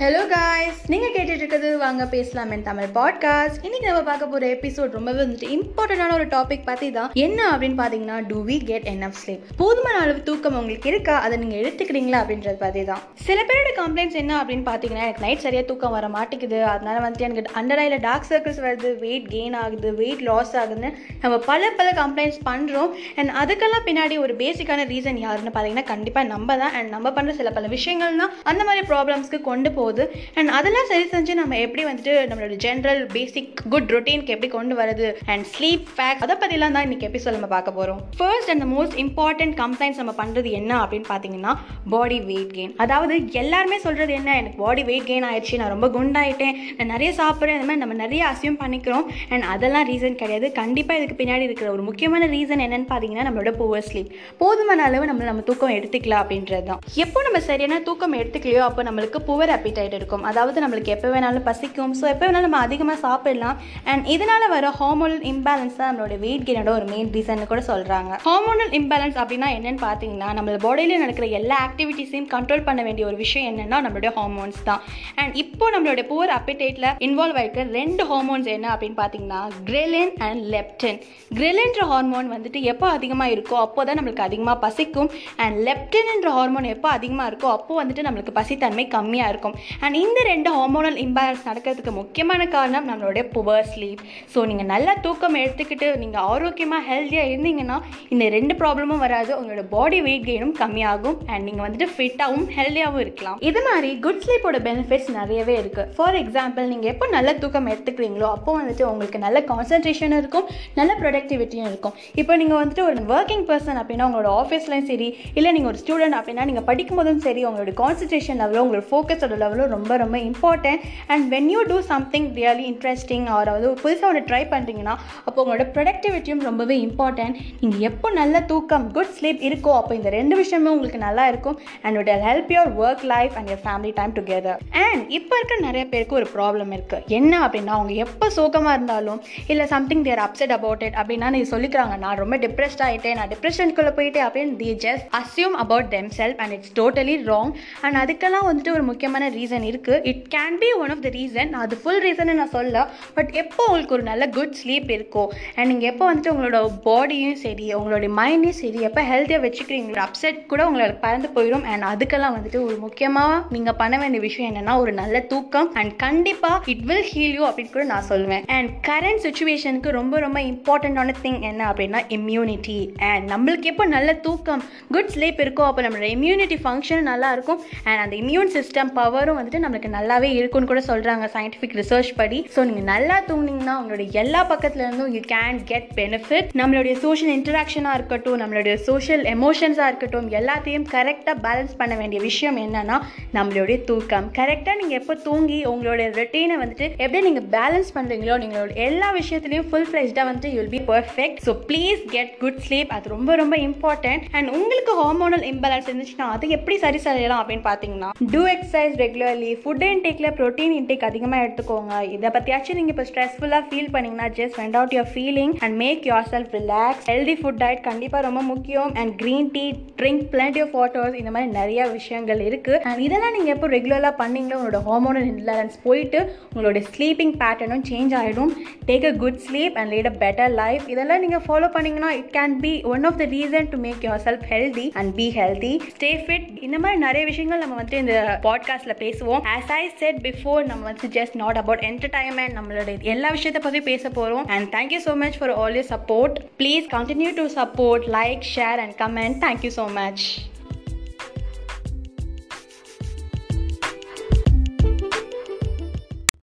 Hello guys நீங்கள் கேட்டுட்டு இருக்கிறது வாங்க பேசலாம் என் தமிழ் பாட்காஸ்ட் இன்னைக்கு நம்ம பார்க்க போகிற எபிசோட் ரொம்பவே வந்துட்டு இம்பார்ட்டண்டான ஒரு டாபிக் பற்றி தான். என்ன அப்படின்னு பார்த்தீங்கன்னா do we get enough sleep போதுமான அளவு தூக்கம் உங்களுக்கு இருக்கா? அதை நீங்கள் எடுத்துக்கிறீங்களா அப்படின்றது பற்றி தான். சில பேரோட கம்ப்ளைண்ட்ஸ் என்ன அப்படின்னு பார்த்தீங்கன்னா எனக்கு நைட் சரியாக தூக்கம் வர மாட்டேங்குது. அதனால வந்துட்டு எனக்கு அண்டர் ஐயில் டார்க் சர்க்கிள்ஸ் வருது வெயிட் கெயின் ஆகுது வெயிட் லாஸ் ஆகுதுன்னு நம்ம பல பல கம்ப்ளைண்ட்ஸ் பண்ணுறோம் அண்ட் அதுக்கெல்லாம் பின்னாடி ஒரு பேசிக்கான ரீசன் யாருன்னு பார்த்தீங்கன்னா கண்டிப்பாக நம்ம தான். அண்ட் நம்ம பண்ணுற சில பல விஷயங்கள் தான் அந்த மாதிரி ப்ராப்ளம்ஸ்க்கு கொண்டு போகுது அண்ட் அதெல்லாம் சரி செஞ்சு நம்ம எப்படி வந்துட்டு நம்மளோட ஜென்ரல் பேசிக் குட் ரொட்டீனுக்கு எப்படி கொண்டு வரது அண்ட் ஸ்லீப் பேக் அதை பற்றிலாம் தான் இன்றைக்கி எபிசோட் நம்ம பார்க்க போகிறோம் first and most important complaints நம்ம பண்ணுறது என்ன அப்படின்னு பார்த்தீங்கன்னா பாடி வெயிட் கெயின் அதாவது எல்லாருமே சொல்கிறது என்ன எனக்கு பாடி வெயிட் கெயின் ஆயிடுச்சு நான் ரொம்ப குண்டாயிட்டேன் நான் நிறைய சாப்பிட்றேன் இந்த மாதிரி நம்ம நிறைய அசியம் பண்ணிக்கிறோம் அண்ட் அதெல்லாம் ரீசன் கிடையாது. கண்டிப்பாக இதுக்கு பின்னாடி இருக்கிற ஒரு முக்கியமான ரீசன் என்னன்னு பார்த்தீங்கன்னா நம்மளோட புவர் ஸ்லீப் போதுமான அளவு நம்ம நம்ம தூக்கம் எடுத்துக்கலாம் அப்படின்றது தான். எப்போ நம்ம சரியான தூக்கம் எடுத்துக்கலையோ அப்போ நம்மளுக்கு புவர் அப்பிடைட் இருக்கும் அதாவது நம்மளுக்கு எப்போ வேணாலும் பசிக்கும். ஸோ எப்போ வேணாலும் நம்ம அதிகமாக சாப்பிடலாம். அண்ட் இதனால் வர ஹார்மோனல் இம்பேலன்ஸ் தான் நம்மளோட வெயிட் கெயினோட ஒரு மெயின் ரீசன் கூட சொல்கிறாங்க ஹார்மோனல் இம்பேலன்ஸ் அப்படின்னா என்னன்னு பார்த்தீங்கன்னா நம்ம பாடியில் நடக்கிற எல்லா ஆக்டிவிட்டீஸையும் கண்ட்ரோல் பண்ண வேண்டிய ஒரு விஷயம் என்னன்னா நம்மளுடைய ஹார்மோன்ஸ் தான். அண்ட் இப்போ நம்மளுடைய புவர் அப்பிடைட்டில் இன்வால்வ் ஆகிருக்க ரெண்டு ஹார்மோன்ஸ் என்ன அப்படின்னு பார்த்தீங்கன்னா கிரெலின் அண்ட் லெப்டின் கிரெலின்ற ஹார்மோன் வந்துட்டு எப்போ அதிகமாக இருக்கோ அப்போ தான் நம்மளுக்கு அதிகமாக பசிக்கும். அண்ட் லெப்டின்ன்ற ஹார்மோன் எப்போ அதிகமாக இருக்கோ அப்போ வந்துட்டு நம்மளுக்கு பசித்தன்மை கம்மியாக இருக்கும். அண்ட் இந்த ரெண்டு ஹார்மோனல் இம்பேலன்ஸ் நடக்கிறதுக்கு முக்கியமான காரணம் நம்மளுடைய புவர் ஸ்லீப் ஸோ நீங்கள் நல்லா தூக்கம் எடுத்துக்கிட்டு நீங்கள் ஆரோக்கியமாக ஹெல்த்தியாக இருந்தீங்கன்னா இந்த ரெண்டு ப்ராப்ளமும் வராது. உங்களோட பாடி வெயிட் கெயினும் கம்மியாகும். அண்ட் நீங்கள் வந்துட்டு ஃபிட்டாகவும் ஹெல்த்தியாகவும் இருக்கலாம். இது மாதிரி குட் ஸ்லீப்போட பெனிஃபிட்ஸ் நிறையவே இருக்குது ஃபார் எக்ஸாம்பிள் நீங்கள் எப்போ நல்ல தூக்கம் எடுத்துக்கிறீங்களோ அப்போ வந்துட்டு உங்களுக்கு நல்ல கான்சன்ட்ரேஷனும் இருக்கும் நல்ல ப்ரொடக்டிவிட்டியும் இருக்கும். இப்போ நீங்கள் வந்துட்டு ஒரு ஒர்க்கிங் பர்சன் அப்படின்னா உங்களோட ஆஃபீஸ்லையும் சரி இல்லை நீங்கள் ஒரு ஸ்டூடெண்ட் அப்படின்னா நீங்கள் படிக்கும் போதும் சரி உங்களோட கான்சன்ட்ரேஷன் லெவலோ உங்களோட ஃபோக்கஸோட லெவலோ ரொம்ப ரொம்ப important and when you do something really interesting or வந்து புதுசாக ஒன்று ட்ரை பண்ணுறீங்கன்னா அப்போ உங்களோட ப்ரொடக்டிவிட்டியும் ரொம்பவே இம்பார்ட்டன்ட் நீங்கள் எப்போ நல்ல தூக்கம் குட் ஸ்லீப் இருக்கோ அப்போ இந்த ரெண்டு விஷயமும் உங்களுக்கு நல்லா இருக்கும் and it help your work life and your family time together and இப்போ இருக்க நிறைய பேருக்கு ஒரு ப்ராப்ளம் இருக்குது என்ன அப்படின்னா அவங்க எப்போ சோகமாக இருந்தாலும் இல்லை something they're upset about it அப்படின்னா நீ சொல்லிக்கிறாங்க நான் ரொம்ப டிப்ரெஸ்ட் ஆகிட்டேன் நான் டிப்ரெஷனுக்குள்ளே போயிட்டேன் அப்படின்னு they just assume about them self and it's totally wrong and அதுக்கெல்லாம் வந்துட்டு ஒரு முக்கியமான ரீசன் ரீசன் இருக்குது it can be one of the reason அது ஃபுல் ரீசன் நான் சொல்ல பட் எப்போ உங்களுக்கு ஒரு நல்ல குட் ஸ்லீப் இருக்கோ அண்ட் நீங்கள் எப்போ வந்துட்டு உங்களோட பாடியும் சரி உங்களோட மைண்டையும் சரி எப்போ ஹெல்த்தியாக வச்சுக்கிறீங்களோட அப்செட் கூட உங்களுக்கு பறந்து போயிடும். அண்ட் அதுக்கெல்லாம் வந்துட்டு ஒரு முக்கியமாக நீங்கள் பண்ண வேண்டிய விஷயம் என்னென்னா ஒரு நல்ல தூக்கம். அண்ட் கண்டிப்பாக இட் வில் ஹீல் யூ அப்படின்னு கூட நான் சொல்லுவேன். அண்ட் கரண்ட் சுச்சுவேஷனுக்கு ரொம்ப ரொம்ப இம்பார்ட்டண்ட்டான திங் என்ன அப்படின்னா இம்யூனிட்டி அண்ட் நம்மளுக்கு எப்போ நல்ல தூக்கம் குட் ஸ்லீப் இருக்கோ அப்போ நம்மளோட இம்யூனிட்டி ஃபங்க்ஷன் நல்லா இருக்கும். அண்ட் அந்த இம்யூன் சிஸ்டம் பவரும் வந்துட்டு நம்மளுக்கு நல்லாவே இருக்கும்னு கூட சொல்கிறாங்க சயின்டிஃபிக் ரிசர்ச் படி. ஸோ நீங்கள் நல்லா தூங்குனீங்கன்னா உங்களுடைய எல்லா பக்கத்துலேருந்தும் யூ கேன் கெட் பெனிஃபிட் நம்மளுடைய சோஷியல் இன்டராக்ஷனாக இருக்கட்டும் நம்மளுடைய சோஷியல் எமோஷன்ஸாக இருக்கட்டும் எல்லாத்தையும் கரெக்டாக பேலன்ஸ் பண்ண வேண்டிய விஷயம் என்னன்னா நம்மளுடைய தூக்கம். கரெக்டாக நீங்கள் எப்போ தூங்கி உங்களோட ரொட்டீனை வந்துட்டு எப்படி நீங்கள் பேலன்ஸ் பண்ணுறீங்களோ நீங்களோட எல்லா விஷயத்துலையும் ஃபுல் ஃப்ளெஷ்டாக வந்துட்டு you'll be perfect so please get good sleep அது ரொம்ப ரொம்ப இம்பார்ட்டன்ட் அண்ட் உங்களுக்கு ஹார்மோனல் இம்பேலன்ஸ் இருந்துச்சுன்னா அதை எப்படி சரி செய்யலாம் அப்படின்னு பார்த்தீங்கன்னா டூ எக்ஸசைஸ் ரெகுலர்லி ஃபுட் இன்டேக்கில் ப்ரோட்டீன் இன்டேக் அதிகமாக எடுத்துக்கோங்க. இதை பற்றியாச்சும் நீங்கள் இப்போ ஸ்ட்ரெஸ்ஃபுல்லாக ஃபீல் பண்ணீங்கன்னா just vent out your feeling and make your self relax healthy food diet கண்டிப்பாக ரொம்ப முக்கியம். And green tea drink plenty of waters இந்த மாதிரி நிறைய விஷயங்கள் இருக்குது அண்ட் இதெல்லாம் நீங்கள் எப்போ ரெகுலராக பண்ணிங்களோ உங்களோட ஹார்மோனல் இம்பேலன்ஸ் போயிட்டு உங்களோட ஸ்லீப்பிங் பேட்டர்னும் சேஞ்ச் ஆகிடும் take a good sleep and lead a better life இதெல்லாம் நீங்கள் ஃபாலோ பண்ணிங்கன்னா it can be one of the reason to make your self healthy and be healthy stay fit இந்த மாதிரி நிறைய விஷயங்கள் நம்ம வந்துட்டு இந்த பாட்காஸ்ட்டில் பேசுவோம். ஆஸ் ஐ செட் பிஃபோர் நம்ம வந்து ஜஸ்ட் நாட் அபவுட் என்டர்டைன்மெண்ட் நம்மளோட எல்லா விஷயத்தை பற்றி பேச போகிறோம் and thank you so much for all you support please continue to support like share and comment thank you so much